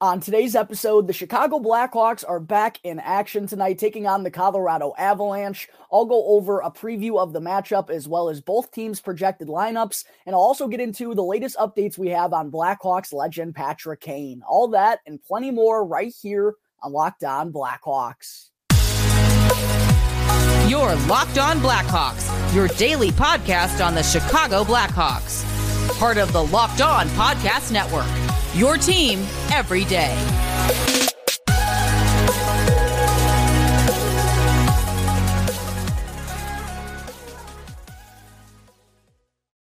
On today's episode, the Chicago Blackhawks are back in action tonight, taking on the Colorado Avalanche. I'll go over a preview of the matchup as well as both teams' projected lineups, and I'll also get into the latest updates we have on Blackhawks legend Patrick Kane. All that and plenty more right here on Locked On Blackhawks. Your Locked On Blackhawks, your daily podcast on the Chicago Blackhawks. Part of the Locked On Podcast Network. Your team every day.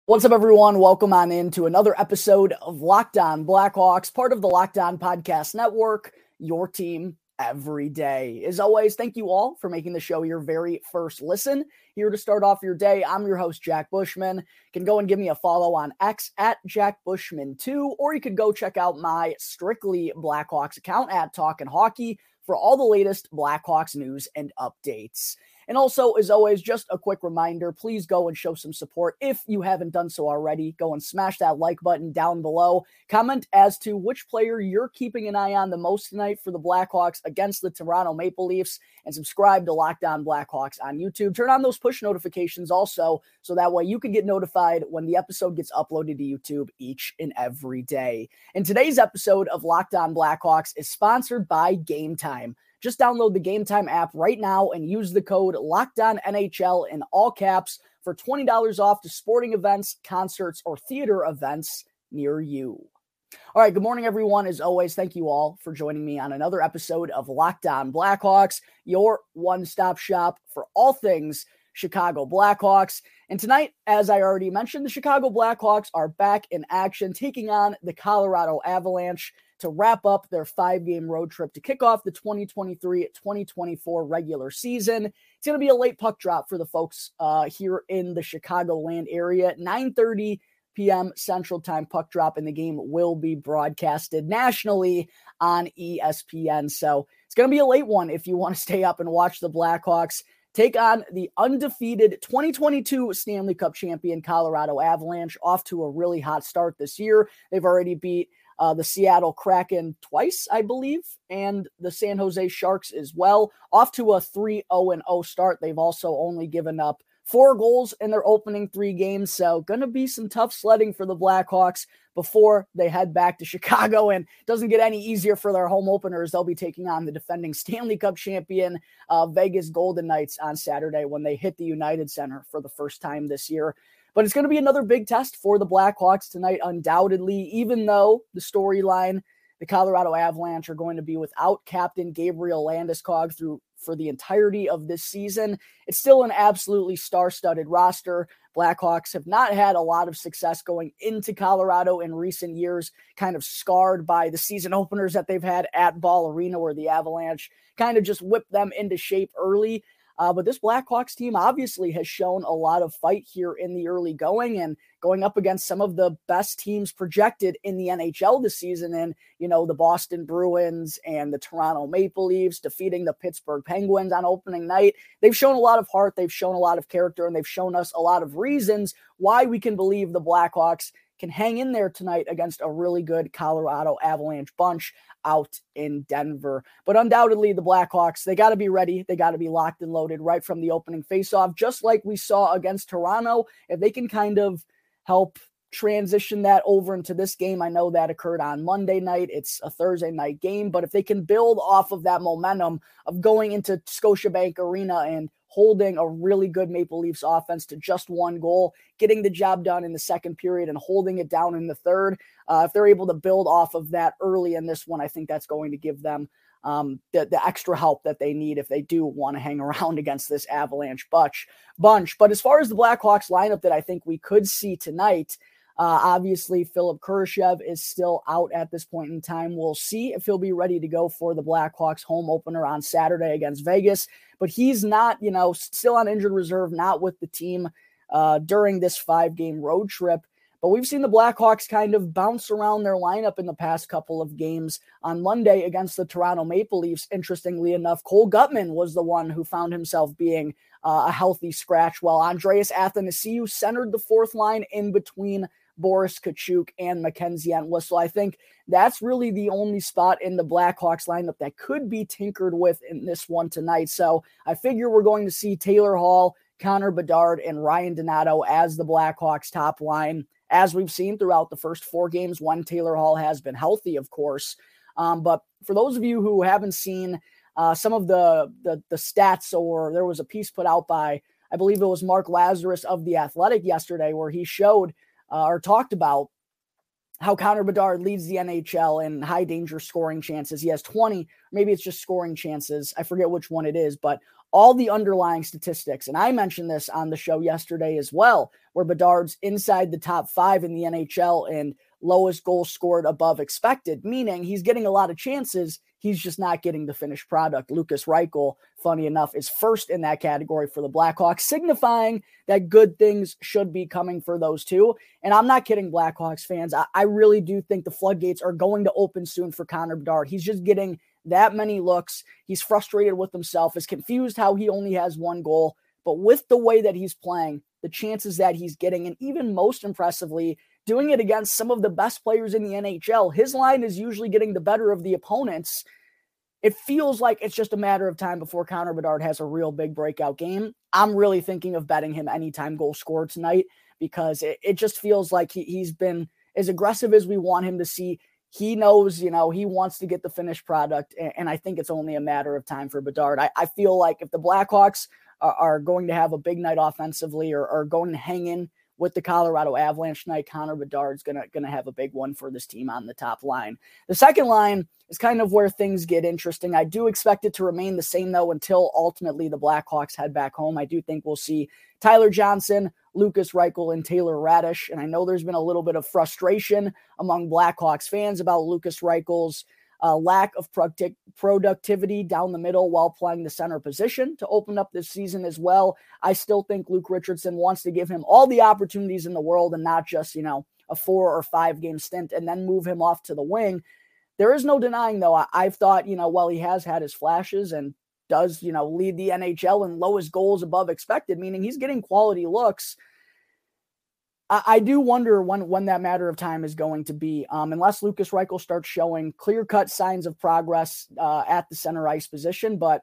What's up, everyone? Welcome on into another episode of Locked On Blackhawks, part of the Locked On Podcast Network, your team every day. As always, thank you all for making the show your very first listen. Here to start off your day, I'm your host, Jack Bushman. You can go and give me a follow on X at Jack Bushman2, or you could go check out my strictly Blackhawks account at Talkin' Hockey for all the latest Blackhawks news and updates. And also, as always, just a quick reminder please go and show some support if you haven't done so already. Go and smash that like button down below. Comment as to which player you're keeping an eye on the most tonight for the Blackhawks against the Toronto Maple Leafs. And subscribe to Locked On Blackhawks on YouTube. Turn on those push notifications also, so that way you can get notified when the episode gets uploaded to YouTube each and every day. And today's episode of Locked On Blackhawks is sponsored by Game Time. Just download the Game Time app right now and use the code NHL in all caps for $20 off to sporting events, concerts, or theater events near you. All right, good morning, everyone. As always, thank you all for joining me on another episode of Locked On Blackhawks, your one stop shop for all things Chicago Blackhawks. And tonight, as I already mentioned, the Chicago Blackhawks are back in action, taking on the Colorado Avalanche to wrap up their five game road trip to kick off the 2023 2024 regular season. It's going to be a late puck drop for the folks uh, here in the Chicagoland area. 9:30 p.m. Central Time puck drop, and the game will be broadcasted nationally on ESPN. So it's going to be a late one if you want to stay up and watch the Blackhawks take on the undefeated 2022 Stanley Cup champion Colorado Avalanche off to a really hot start this year. They've already beat uh, the Seattle Kraken twice, I believe, and the San Jose Sharks as well. Off to a 3 0 0 start. They've also only given up four goals in their opening three games. So, going to be some tough sledding for the Blackhawks before they head back to Chicago. And doesn't get any easier for their home openers. They'll be taking on the defending Stanley Cup champion uh, Vegas Golden Knights on Saturday when they hit the United Center for the first time this year. But it's going to be another big test for the Blackhawks tonight, undoubtedly, even though the storyline, the Colorado Avalanche are going to be without captain Gabriel Landeskog through for the entirety of this season. It's still an absolutely star-studded roster. Blackhawks have not had a lot of success going into Colorado in recent years, kind of scarred by the season openers that they've had at Ball Arena, where the Avalanche kind of just whipped them into shape early. Uh, but this Blackhawks team obviously has shown a lot of fight here in the early going and going up against some of the best teams projected in the NHL this season. And, you know, the Boston Bruins and the Toronto Maple Leafs defeating the Pittsburgh Penguins on opening night. They've shown a lot of heart, they've shown a lot of character, and they've shown us a lot of reasons why we can believe the Blackhawks can hang in there tonight against a really good Colorado Avalanche bunch out in Denver. But undoubtedly, the Blackhawks, they got to be ready. They got to be locked and loaded right from the opening faceoff, just like we saw against Toronto. If they can kind of help transition that over into this game, I know that occurred on Monday night. It's a Thursday night game, but if they can build off of that momentum of going into Scotiabank Arena and holding a really good Maple Leafs offense to just one goal, getting the job done in the second period and holding it down in the third. Uh, if they're able to build off of that early in this one, I think that's going to give them um, the, the extra help that they need if they do want to hang around against this Avalanche bunch. bunch. But as far as the Blackhawks lineup that I think we could see tonight, uh, obviously, Philip Kurashev is still out at this point in time. We'll see if he'll be ready to go for the Blackhawks home opener on Saturday against Vegas. But he's not, you know, still on injured reserve, not with the team uh, during this five game road trip. But we've seen the Blackhawks kind of bounce around their lineup in the past couple of games. On Monday against the Toronto Maple Leafs, interestingly enough, Cole Guttman was the one who found himself being uh, a healthy scratch, while Andreas Athanasiou centered the fourth line in between Boris Katchouk and Mackenzie Entwistle. I think that's really the only spot in the Blackhawks lineup that could be tinkered with in this one tonight. So I figure we're going to see Taylor Hall, Connor Bedard, and Ryan Donato as the Blackhawks top line, as we've seen throughout the first four games when Taylor Hall has been healthy, of course. Um, but for those of you who haven't seen uh, some of the, the the stats, or there was a piece put out by I believe it was Mark Lazerus of the Athletic yesterday, where he showed uh, or talked about how Connor Bedard leads the NHL in high danger scoring chances. He has 20, maybe it's just scoring chances. I forget which one it is, but all the underlying statistics. And I mentioned this on the show yesterday as well, where Bedard's inside the top five in the NHL and lowest goal scored above expected, meaning he's getting a lot of chances. He's just not getting the finished product. Lukas Reichel, funny enough, is first in that category for the Blackhawks, signifying that good things should be coming for those two. And I'm not kidding, Blackhawks fans. I, I really do think the floodgates are going to open soon for Connor Bedard. He's just getting that many looks. He's frustrated with himself, is confused how he only has one goal. But with the way that he's playing, the chances that he's getting, and even most impressively, doing it against some of the best players in the NHL. His line is usually getting the better of the opponents. It feels like it's just a matter of time before Connor Bedard has a real big breakout game. I'm really thinking of betting him anytime goal scored tonight because it, it just feels like he, he's been as aggressive as we want him to see. He knows, you know, he wants to get the finished product, and, and I think it's only a matter of time for Bedard. I, I feel like if the Blackhawks are, are, going to have a big night offensively or are going to hang in with the Colorado Avalanche tonight. Connor Bedard's gonna gonna have a big one for this team on the top line. The second line is kind of where things get interesting. I do expect it to remain the same though until ultimately the Blackhawks head back home. I do think we'll see Tyler Johnson, Lukas Reichel, and Taylor Raddysh. And I know there's been a little bit of frustration among Blackhawks fans about Lukas Reichel's uh, lack of product- productivity down the middle while playing the center position to open up this season as well. I still think Luke Richardson wants to give him all the opportunities in the world and not just, you know, a four or five game stint and then move him off to the wing. There is no denying, though, I, I've thought, you know, while he has had his flashes and does, you know, lead the NHL in lowest goals above expected, meaning he's getting quality looks. I, do wonder when when that matter of time is going to be, um, unless Lukas Reichel starts showing clear cut signs of progress uh, at the center ice position. But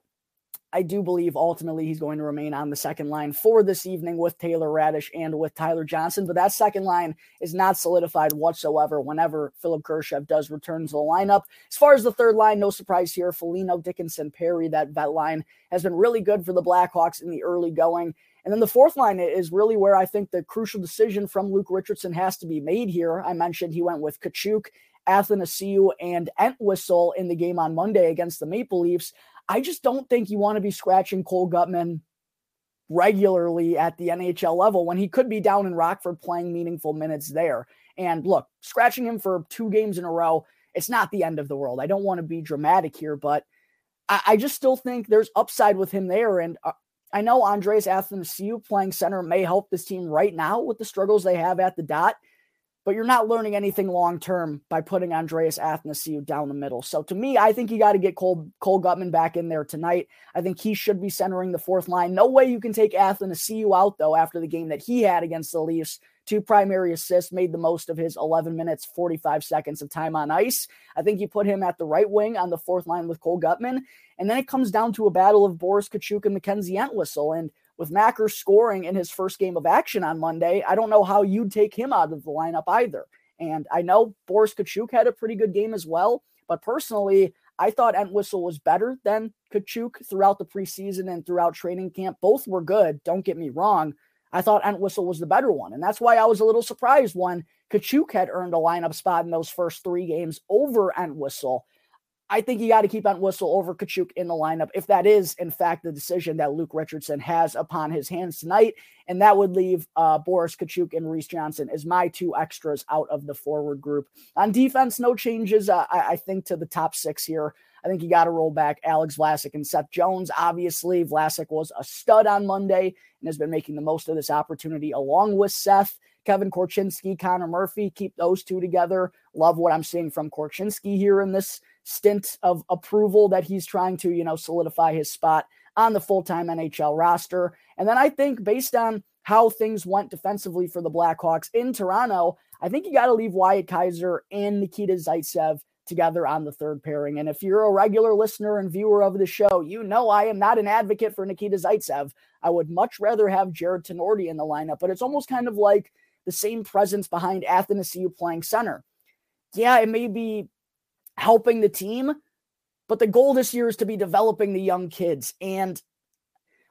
I do believe ultimately he's going to remain on the second line for this evening with Taylor Raddysh and with Tyler Johnson. But that second line is not solidified whatsoever whenever Philip Kurashev does return to the lineup. As far as the third line, no surprise here. Foligno, Dickinson, Perry, that vet line has been really good for the Blackhawks in the early going. And then the fourth line is really where I think the crucial decision from Luke Richardson has to be made here. I mentioned he went with Katchouk, Athanasiou, and Entwistle in the game on Monday against the Maple Leafs. I just don't think you want to be scratching Cole Guttman regularly at the NHL level when he could be down in Rockford playing meaningful minutes there. And look, scratching him for two games in a row, it's not the end of the world. I don't want to be dramatic here, but I, I just still think there's upside with him there. And uh, I know Andreas Athanasiou playing center may help this team right now with the struggles they have at the dot, but you're not learning anything long term by putting Andreas Athanasiou down the middle. So to me, I think you got to get Cole Cole Guttman back in there tonight. I think he should be centering the fourth line. No way you can take Athanasiou out though after the game that he had against the Leafs two primary assists, made the most of his 11 minutes, 45 seconds of time on ice. I think you put him at the right wing on the fourth line with Cole Guttman. And then it comes down to a battle of Boris Katchouk and Mackenzie Entwistle. And with Macker scoring in his first game of action on Monday, I don't know how you'd take him out of the lineup either. And I know Boris Katchouk had a pretty good game as well. But personally, I thought Entwistle was better than Katchouk throughout the preseason and throughout training camp. Both were good, don't get me wrong. I thought Entwistle was the better one. And that's why I was a little surprised when Katchouk had earned a lineup spot in those first three games over Entwistle. I think you got to keep Entwistle over Katchouk in the lineup if that is, in fact, the decision that Luke Richardson has upon his hands tonight. And that would leave uh, Boris Katchouk and Reese Johnson as my two extras out of the forward group. On defense, no changes, uh, I, I think, to the top six here. I think you got to roll back Alex Vlasic and Seth Jones. Obviously, Vlasic was a stud on Monday and has been making the most of this opportunity along with Seth. Kevin Korchinski, Connor Murphy, keep those two together. Love what I'm seeing from Korchinski here in this stint of approval that he's trying to, you know, solidify his spot on the full-time NHL roster. And then I think based on how things went defensively for the Blackhawks in Toronto, I think you got to leave Wyatt Kaiser and Nikita Zaitsev together on the third pairing. And if you're a regular listener and viewer of the show, you know I am not an advocate for Nikita Zaitsev. I would much rather have Jarred Tinordi in the lineup, but it's almost kind of like the same presence behind Athanasiou playing center. Yeah, it may be helping the team, but the goal this year is to be developing the young kids. And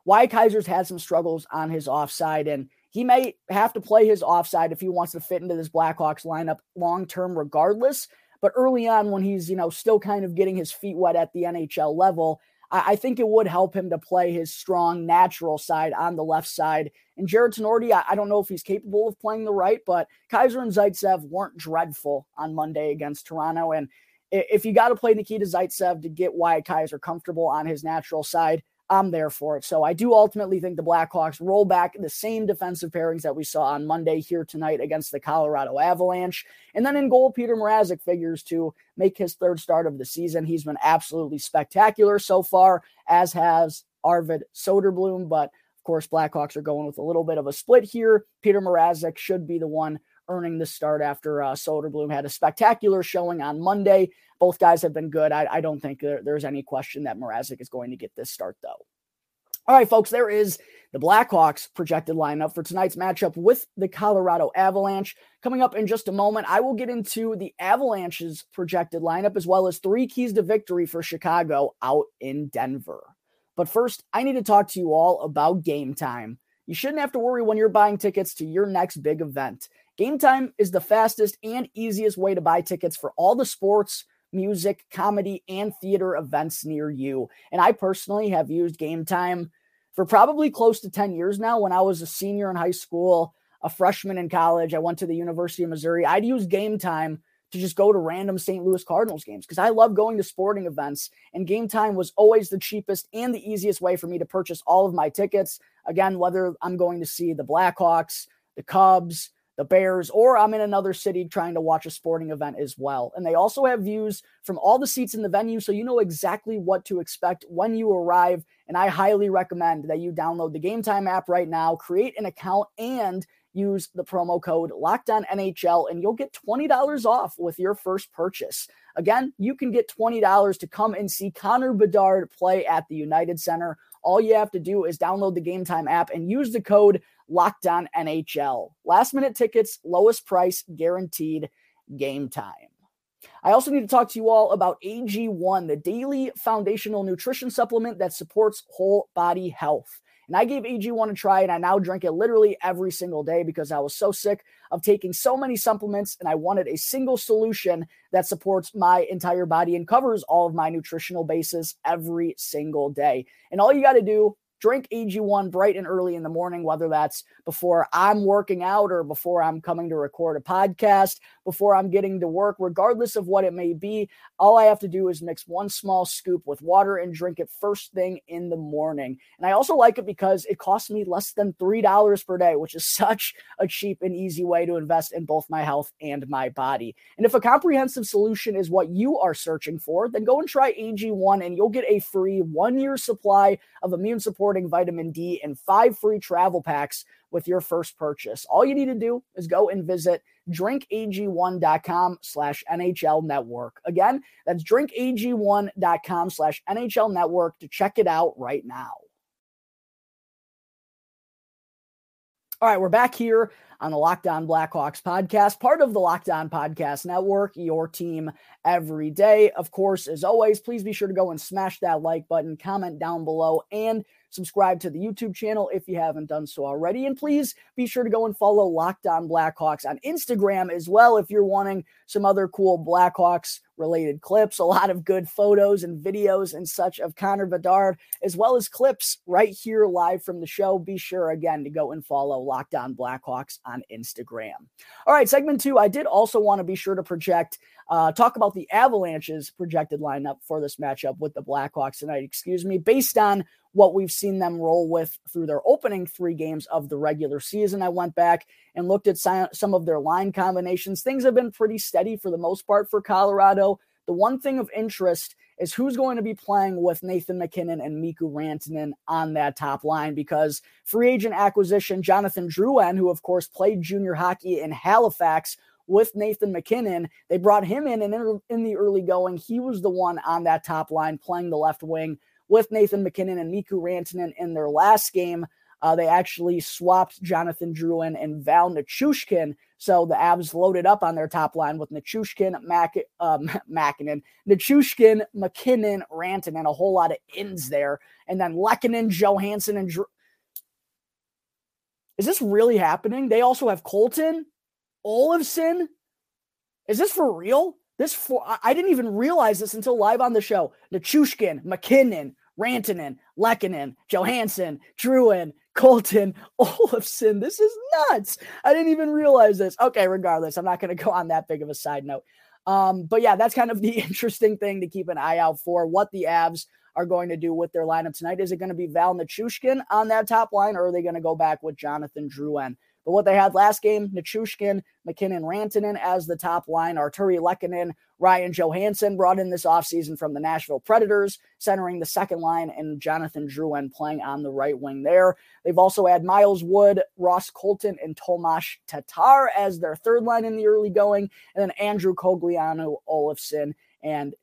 Wyatt Kaiser's had some struggles on his offside, and he may have to play his offside if he wants to fit into this Blackhawks lineup long term, regardless. But early on, when he's, you know, still kind of getting his feet wet at the NHL level, I, think it would help him to play his strong, natural side on the left side. And Jarred Tinordi, I, I don't know if he's capable of playing the right, but Kaiser and Zaitsev weren't dreadful on Monday against Toronto. And if you got to play Nikita Zaitsev to get Wyatt Kaiser comfortable on his natural side, I'm there for it. So I do ultimately think the Blackhawks roll back the same defensive pairings that we saw on Monday here tonight against the Colorado Avalanche. And then in goal, Peter Mrazek figures to make his third start of the season. He's been absolutely spectacular so far, as has Arvid Soderblom. But of course, Blackhawks are going with a little bit of a split here. Peter Mrazek should be the one earning the start after uh, Soderblom had a spectacular showing on Monday. Both guys have been good. I, I don't think there, there's any question that Mrazek is going to get this start, though. All right, folks, there is the Blackhawks projected lineup for tonight's matchup with the Colorado Avalanche. Coming up in just a moment, I will get into the Avalanche's projected lineup as well as three keys to victory for Chicago out in Denver. But first, I need to talk to you all about game time. You shouldn't have to worry when you're buying tickets to your next big event. Game time is the fastest and easiest way to buy tickets for all the sports, music, comedy, and theater events near you. And I personally have used Game Time for probably close to 10 years now. When I was a senior in high school, a freshman in college, I went to the University of Missouri. I'd use Game Time to just go to random St. Louis Cardinals games because I love going to sporting events. And game time was always the cheapest and the easiest way for me to purchase all of my tickets. Again, whether I'm going to see the Blackhawks, the Cubs, the Bears, or I'm in another city trying to watch a sporting event as well. And they also have views from all the seats in the venue, so you know exactly what to expect when you arrive. And I highly recommend that you download the Game Time app right now, create an account, and use the promo code Locked On NHL, and you'll get $20 off with your first purchase. Again, you can get $20 to come and see Connor Bedard play at the United Center. All you have to do is download the Game Time app and use the code Locked On NHL. Last minute tickets, lowest price guaranteed game time. I also need to talk to you all about AG1, the daily foundational nutrition supplement that supports whole body health. And I gave AG1 a try and I now drink it literally every single day because I was so sick of taking so many supplements and I wanted a single solution that supports my entire body and covers all of my nutritional bases every single day. And all you got to do drink AG1 bright and early in the morning, whether that's before I'm working out or before I'm coming to record a podcast, before I'm getting to work, regardless of what it may be. All I have to do is mix one small scoop with water and drink it first thing in the morning. And I also like it because it costs me less than $3 per day, which is such a cheap and easy way to invest in both my health and my body. And if a comprehensive solution is what you are searching for, then go and try AG1 and you'll get a free one year supply of immune supporting vitamin D and five free travel packs with your first purchase. All you need to do is go and visit drinkag1.com slash NHL network. Again, that's drinkag1.com slash NHL network to check it out right now. All right, we're back here on the Locked On Blackhawks podcast, part of the Locked On Podcast Network, your team every day. Of course, as always, please be sure to go and smash that like button, comment down below, and Subscribe to the YouTube channel if you haven't done so already. And please be sure to go and follow Locked On Blackhawks on Instagram as well if you're wanting some other cool Blackhawks related clips, a lot of good photos and videos and such of Connor Bedard, as well as clips right here live from the show. Be sure again to go and follow Locked On Blackhawks on Instagram. All right, segment two. I did also want to be sure to project, uh, talk about the Avalanche's projected lineup for this matchup with the Blackhawks tonight, excuse me, based on what we've seen them roll with through their opening three games of the regular season. I went back and looked at some of their line combinations. Things have been pretty steady for the most part for Colorado. The one thing of interest is who's going to be playing with Nathan MacKinnon and Mikko Rantanen on that top line because free agent acquisition Jonathan Drouin, who of course played junior hockey in Halifax, with Nathan MacKinnon. They brought him in, and in, in the early going, he was the one on that top line playing the left wing with Nathan MacKinnon and Mikko Rantanen in their last game. Uh, they actually swapped Jonathan Drouin and Val Nichushkin. So the Avs loaded up on their top line with Nichushkin, Mac, um, MacKinnon, Nichushkin, MacKinnon, Rantanen, a whole lot of ins there. And then Lehkonen, Johansen, and Drew. Is this really happening? They also have Colton, Olofsson. Is this for real? This for I didn't even realize this until live on the show. Nichushkin, MacKinnon, Rantanen, Lehkonen, Johansen, Drouin, Colton, Olofsson. This is nuts. I didn't even realize this. Okay, regardless, I'm not going to go on that big of a side note. Um, but yeah, that's kind of the interesting thing to keep an eye out for what the Avs are going to do with their lineup tonight. Is it going to be Val Nichushkin on that top line, or are they going to go back with Jonathan Drouin? But what they had last game, Nichushkin, MacKinnon Rantanen as the top line, Arturi Lehkonen, Ryan Johansen brought in this offseason from the Nashville Predators, centering the second line, and Jonathan Drouin playing on the right wing there. They've also had Miles Wood, Ross Colton, and Tomas Tatar as their third line in the early going, and then Andrew Cogliano, Olofsson, and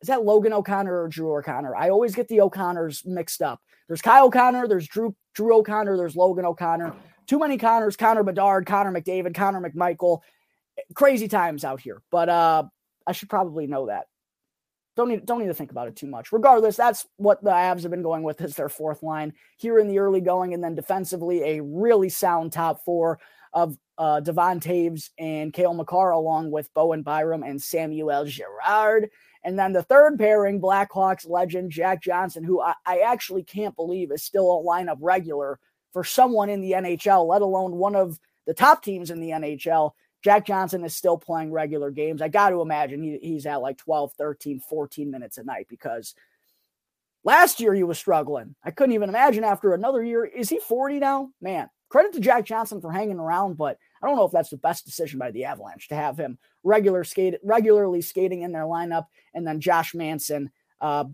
is that Logan O'Connor or Drew O'Connor? I always get the O'Connors mixed up. There's Kyle O'Connor, there's Drew Drew O'Connor, there's Logan O'Connor. Too many Connors, Connor Bedard, Connor McDavid, Connor McMichael. Crazy times out here. But uh I should probably know that. Don't need don't need to think about it too much. Regardless, that's what the Avs have been going with as their fourth line here in the early going, and then defensively a really sound top four of uh, Devon Toews and Cale Makar, along with Bowen Byram and Samuel Girard. And then the third pairing, Blackhawks legend Jack Johnson, who I, I actually can't believe is still a lineup regular for someone in the NHL, let alone one of the top teams in the NHL. Jack Johnson is still playing regular games. I got to imagine he, he's at like 12, 13, 14 minutes a night because last year he was struggling. I couldn't even imagine after another year. Is he 40 now? Man, credit to Jack Johnson for hanging around, but I don't know if that's the best decision by the Avalanche to have him regular skate regularly skating in their lineup, and then Josh Manson uh,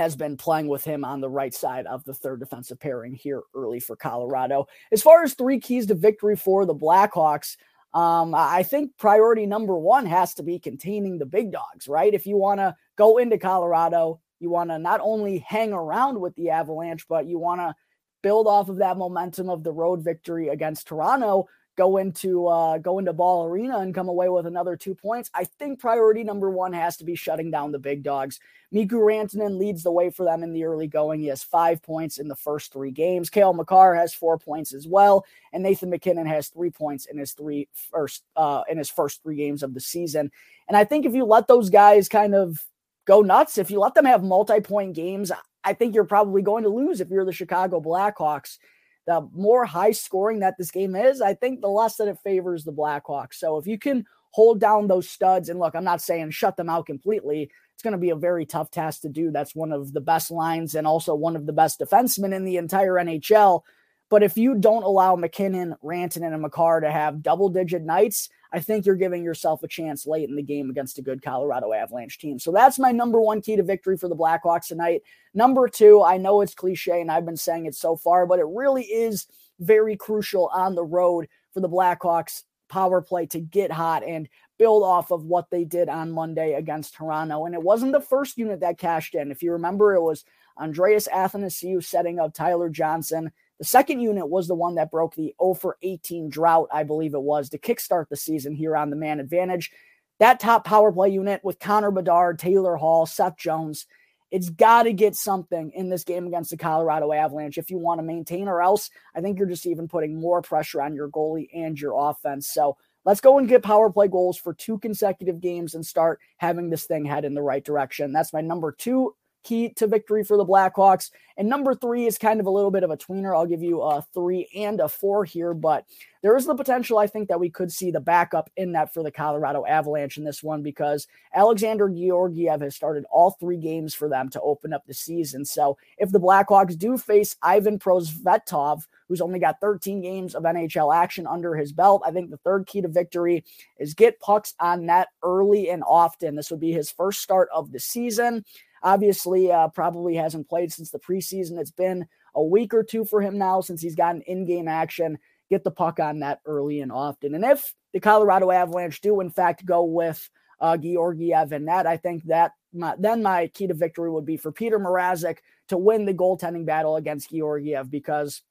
has been playing with him on the right side of the third defensive pairing here early for Colorado. As far as three keys to victory for the Blackhawks, um, I think priority number one has to be containing the big dogs, right? If you want to go into Colorado, you want to not only hang around with the Avalanche, but you want to build off of that momentum of the road victory against Toronto, go into uh, go into Ball Arena and come away with another two points. I think priority number one has to be shutting down the big dogs. Mikko Rantanen leads the way for them in the early going. He has five points in the first three games. Cale Makar has four points as well, and Nathan MacKinnon has three points in his three first uh, in his first three games of the season. And I think if you let those guys kind of go nuts, if you let them have multi-point games, I think you're probably going to lose if you're the Chicago Blackhawks the more high scoring that this game is, I think the less that it favors the Blackhawks. So if you can hold down those studs, and look, I'm not saying shut them out completely. It's going to be a very tough task to do. That's one of the best lines and also one of the best defensemen in the entire NHL. But if you don't allow MacKinnon, Rantanen, and Makar to have double digit nights, I think you're giving yourself a chance late in the game against a good Colorado Avalanche team. So that's my number one key to victory for the Blackhawks tonight. Number two, I know it's cliche and I've been saying it so far, but it really is very crucial on the road for the Blackhawks power play to get hot and build off of what they did on Monday against Toronto. And it wasn't the first unit that cashed in. If you remember, it was Andreas Athanasiou setting up Tyler Johnson. The second unit was the one that broke the 0 for 18 drought, I believe it was, to kickstart the season here on the man advantage. That top power play unit with Connor Bedard, Taylor Hall, Seth Jones, it's got to get something in this game against the Colorado Avalanche if you want to maintain, or else I think you're just even putting more pressure on your goalie and your offense. So let's go and get power play goals for two consecutive games and start having this thing head in the right direction. That's my number two key to victory for the Blackhawks. And number three is kind of a little bit of a tweener. I'll give you a three and a four here, but there is the potential, I think, that we could see the backup in that for the Colorado Avalanche in this one because Alexander Georgiev has started all three games for them to open up the season. So if the Blackhawks do face Ivan Prosvetov, who's only got 13 games of NHL action under his belt, I think the third key to victory is get pucks on net early and often. This would be his first start of the season. Obviously, uh, probably hasn't played since the preseason. It's been a week or two for him now since he's gotten in game action. get the puck on net early and often. And if the Colorado Avalanche do, in fact, go with uh, Georgiev and net, I think that my, then my key to victory would be for Peter Mrazek to win the goaltending battle against Georgiev because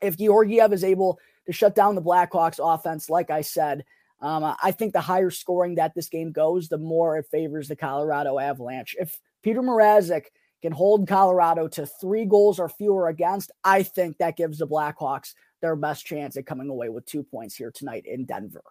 if Georgiev is able to shut down the Blackhawks offense, like I said, um, I think the higher scoring that this game goes, the more it favors the Colorado Avalanche. If Peter Mrazek can hold Colorado to three goals or fewer against, I think that gives the Blackhawks their best chance at coming away with two points here tonight in Denver.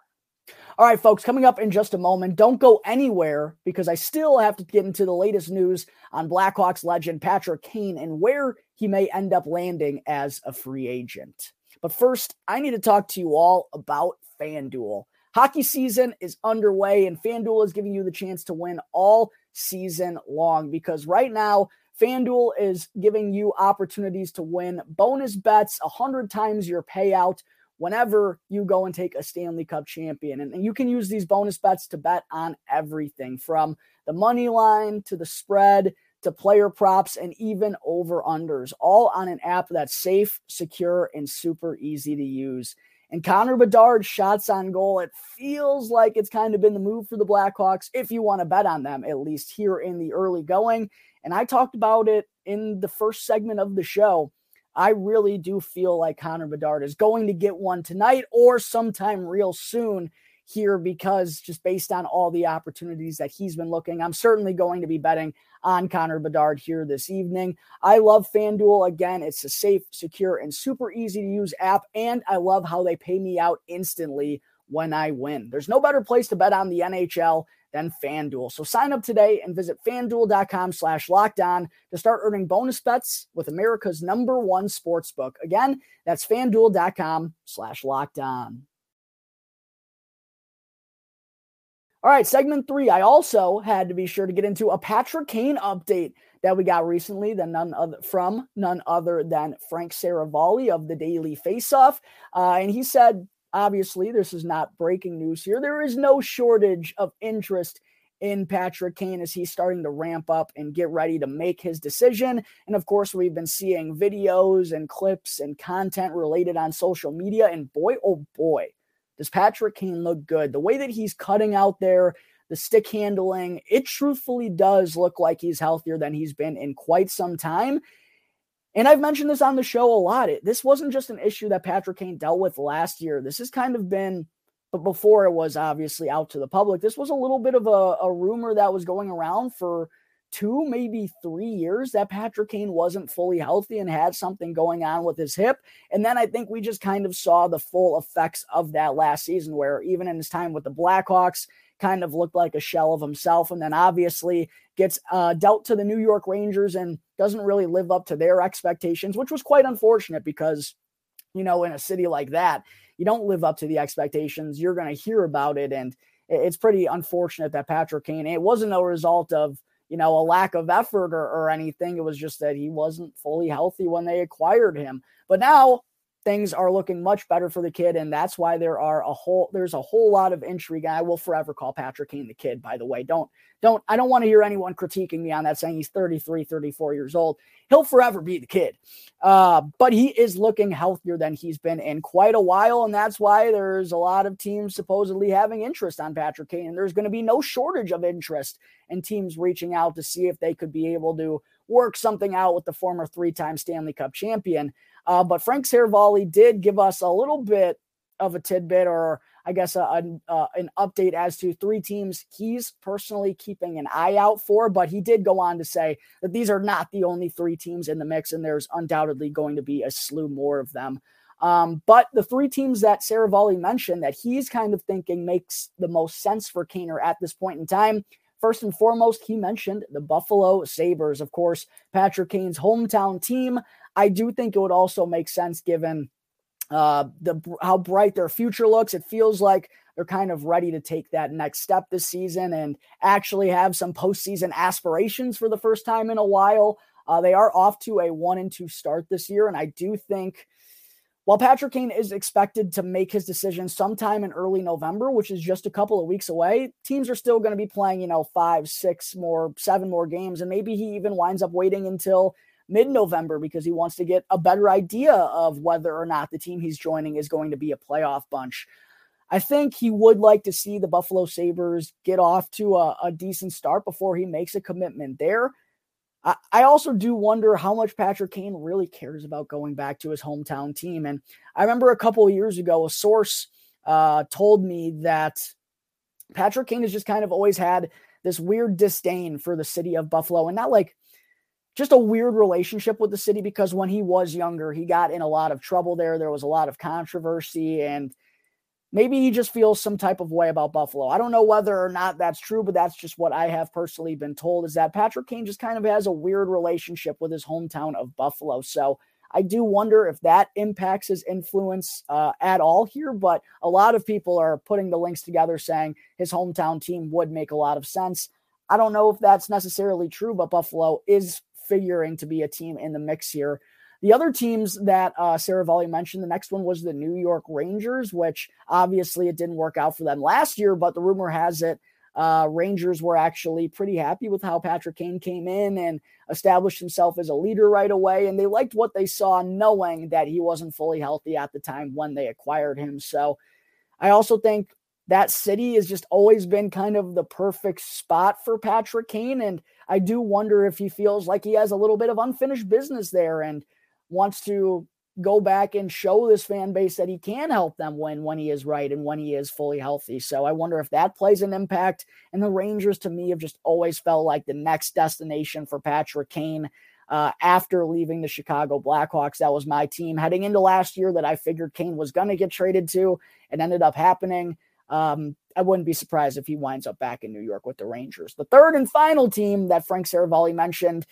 All right, folks, coming up in just a moment. Don't go anywhere because I still have to get into the latest news on Blackhawks legend Patrick Kane and where he may end up landing as a free agent. But first, I need to talk to you all about FanDuel. Hockey season is underway, and FanDuel is giving you the chance to win all season long because right now, FanDuel is giving you opportunities to win bonus bets 100 times your payout whenever you go and take a Stanley Cup champion. And, you can use these bonus bets to bet on everything from the money line to the spread to player props and even over unders, all on an app that's safe, secure, and super easy to use. And Connor Bedard shots on goal, it feels like it's kind of been the move for the Blackhawks if you want to bet on them, at least here in the early going. And I talked about it in the first segment of the show. I really do feel like Connor Bedard is going to get one tonight or sometime real soon here because just based on all the opportunities that he's been looking, I'm certainly going to be betting on Connor Bedard here this evening. I love FanDuel. Again, it's a safe, secure, and super easy to use app. And I love how they pay me out instantly when I win. There's no better place to bet on the NHL than FanDuel. So sign up today and visit fanduel.com slash lockdown to start earning bonus bets with America's number one sports book. Again, that's fanduel.com slash lockdown. All right, segment three. I also had to be sure to get into a Patrick Kane update that we got recently, than none other from none other than Frank Seravalli of the Daily Faceoff, uh, and he said Obviously, this is not breaking news here. There is no shortage of interest in Patrick Kane as he's starting to ramp up and get ready to make his decision. And of course, we've been seeing videos and clips and content related on social media. And boy, oh boy, does Patrick Kane look good. The way that he's cutting out there, the stick handling, it truthfully does look like he's healthier than he's been in quite some time. And I've mentioned this on the show a lot. It, this wasn't just an issue that Patrick Kane dealt with last year. This has kind of been, but before it was obviously out to the public, this was a little bit of a, a rumor that was going around for two, maybe three years that Patrick Kane wasn't fully healthy and had something going on with his hip. And then I think we just kind of saw the full effects of that last season, where even in his time with the Blackhawks, kind of looked like a shell of himself. And then obviously gets uh, dealt to the New York Rangers and doesn't really live up to their expectations, which was quite unfortunate because, you know, in a city like that, you don't live up to the expectations. You're going to hear about it. And it's pretty unfortunate that Patrick Kane, it wasn't a result of, you know, a lack of effort or, or anything. It was just that he wasn't fully healthy when they acquired him. But now things are looking much better for the kid and that's why there are a whole there's a whole lot of intrigue i will forever call patrick kane the kid by the way. Don't don't i don't want to hear anyone critiquing me on that saying he's 33 34 years old. He'll forever be the kid. Uh, but he is looking healthier than he's been in quite a while and that's why there's a lot of teams supposedly having interest on patrick kane and there's going to be no shortage of interest and teams reaching out to see if they could be able to work something out with the former three-time stanley cup champion uh, but Frank Seravalli did give us a little bit of a tidbit, or I guess a, a, uh, an update as to three teams he's personally keeping an eye out for. But he did go on to say that these are not the only three teams in the mix, and there's undoubtedly going to be a slew more of them. Um, but the three teams that Seravalli mentioned that he's kind of thinking makes the most sense for Kaner at this point in time. First and foremost, he mentioned the Buffalo Sabres, of course, Patrick Kane's hometown team. I do think it would also make sense given uh, the how bright their future looks. It feels like they're kind of ready to take that next step this season and actually have some postseason aspirations for the first time in a while. Uh, they are off to a one and two start this year, and I do think. While Patrick Kane is expected to make his decision sometime in early November, which is just a couple of weeks away, teams are still going to be playing, you know, five, six more, seven more games. And maybe he even winds up waiting until mid November because he wants to get a better idea of whether or not the team he's joining is going to be a playoff bunch. I think he would like to see the Buffalo Sabres get off to a, a decent start before he makes a commitment there. I, also do wonder how much Patrick Kane really cares about going back to his hometown team. And I remember a couple of years ago, a source uh, told me that Patrick Kane has just kind of always had this weird disdain for the city of Buffalo and not like just a weird relationship with the city because when he was younger, he got in a lot of trouble there. There was a lot of controversy and maybe he just feels some type of way about Buffalo. I don't know whether or not that's true, but that's just what I have personally been told is that Patrick Kane just kind of has a weird relationship with his hometown of Buffalo. So I do wonder if that impacts his influence uh, at all here, but a lot of people are putting the links together saying his hometown team would make a lot of sense. I don't know if that's necessarily true, but Buffalo is figuring to be a team in the mix here. The other teams that uh, Seravalli mentioned, the next one was the New York Rangers, which obviously it didn't work out for them last year, but the rumor has it uh, Rangers were actually pretty happy with how Patrick Kane came in and established himself as a leader right away. And they liked what they saw, knowing that he wasn't fully healthy at the time when they acquired him. So I also think that city has just always been kind of the perfect spot for Patrick Kane. And I do wonder if he feels like he has a little bit of unfinished business there and wants to go back and show this fan base that he can help them win when he is right and when he is fully healthy. So I wonder if that plays an impact. And the Rangers, to me, have just always felt like the next destination for Patrick Kane. Uh, after leaving the Chicago Blackhawks, that was my team heading into last year that I figured Kane was going to get traded to. It ended up happening. Um, I wouldn't be surprised if he winds up back in New York with the Rangers. The third and final team that Frank Seravalli mentioned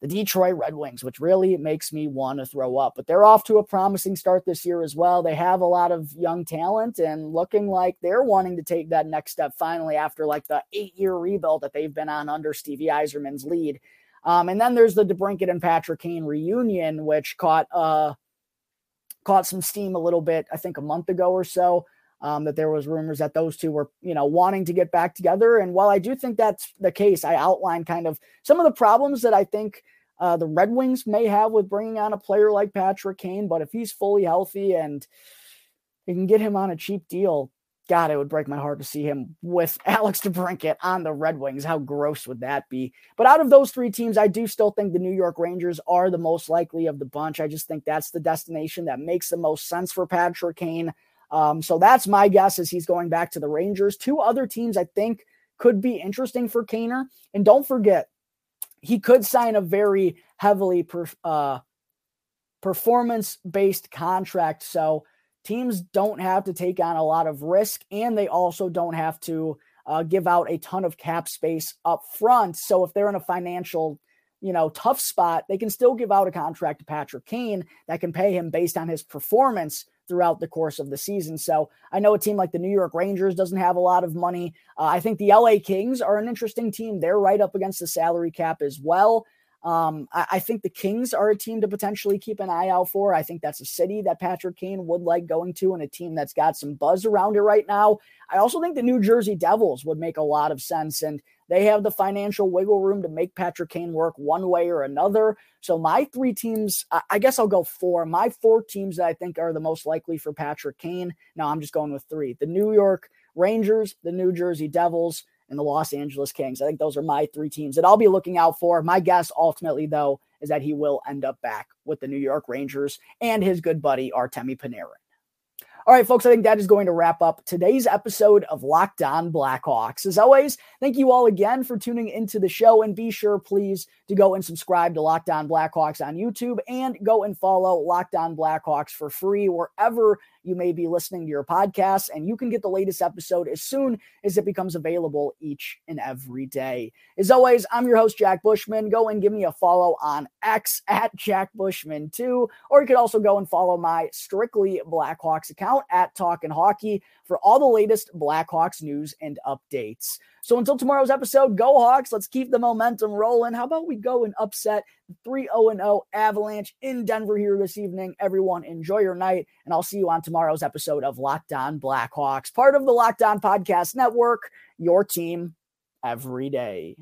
the Detroit Red Wings, which really makes me want to throw up. But they're off to a promising start this year as well. They have a lot of young talent and looking like they're wanting to take that next step finally after like the eight year rebuild that they've been on under Stevie Yzerman's lead. Um, and then there's the DeBrincat and Patrick Kane reunion, which caught uh, caught some steam a little bit, I think a month ago or so. Um, that there was rumors that those two were, you know, wanting to get back together. And while I do think that's the case, I outlined kind of some of the problems that I think uh, the Red Wings may have with bringing on a player like Patrick Kane. But if he's fully healthy and you can get him on a cheap deal, God, it would break my heart to see him with Alex DeBrincat on the Red Wings. How gross would that be? But out of those three teams, I do still think the New York Rangers are the most likely of the bunch. I just think that's the destination that makes the most sense for Patrick Kane. Um, so that's my guess is he's going back to the Rangers. Two other teams I think could be interesting for Kaner. And don't forget, he could sign a very heavily per, uh, performance based contract. So teams don't have to take on a lot of risk and they also don't have to uh, give out a ton of cap space up front. So if they're in a financial you know, tough spot, they can still give out a contract to Patrick Kane that can pay him based on his performance throughout the course of the season. So I know a team like the New York Rangers doesn't have a lot of money. Uh, I think the LA Kings are an interesting team. They're right up against the salary cap as well. Um, I, I, think the Kings are a team to potentially keep an eye out for. I think that's a city that Patrick Kane would like going to and a team that's got some buzz around it right now. I also think the New Jersey Devils would make a lot of sense. And they have the financial wiggle room to make Patrick Kane work one way or another. So my three teams, I guess I'll go four. My four teams that I think are the most likely for Patrick Kane. Now I'm just going with three: the New York Rangers, the New Jersey Devils, and the Los Angeles Kings. I think those are my three teams that I'll be looking out for. My guess, ultimately, though, is that he will end up back with the New York Rangers and his good buddy Artemi Panarin. All right, folks, I think that is going to wrap up today's episode of Locked On Blackhawks. As always, thank you all again for tuning into the show. And be sure, please, to go and subscribe to Locked On Blackhawks on YouTube and go and follow Locked On Blackhawks for free wherever you may be listening to your podcast, and you can get the latest episode as soon as it becomes available each and every day. As always, I'm your host, Jack Bushman. Go and give me a follow on X at Jack Bushman too, or you could also go and follow my Strictly Blackhawks account at Talkin' Hockey for all the latest Blackhawks news and updates. So until tomorrow's episode, go Hawks. Let's keep the momentum rolling. How about we go and upset 3 0 0 Avalanche in Denver here this evening? Everyone, enjoy your night, and I'll see you on tomorrow's episode of Locked On Blackhawks, part of the Locked On Podcast Network, your team every day.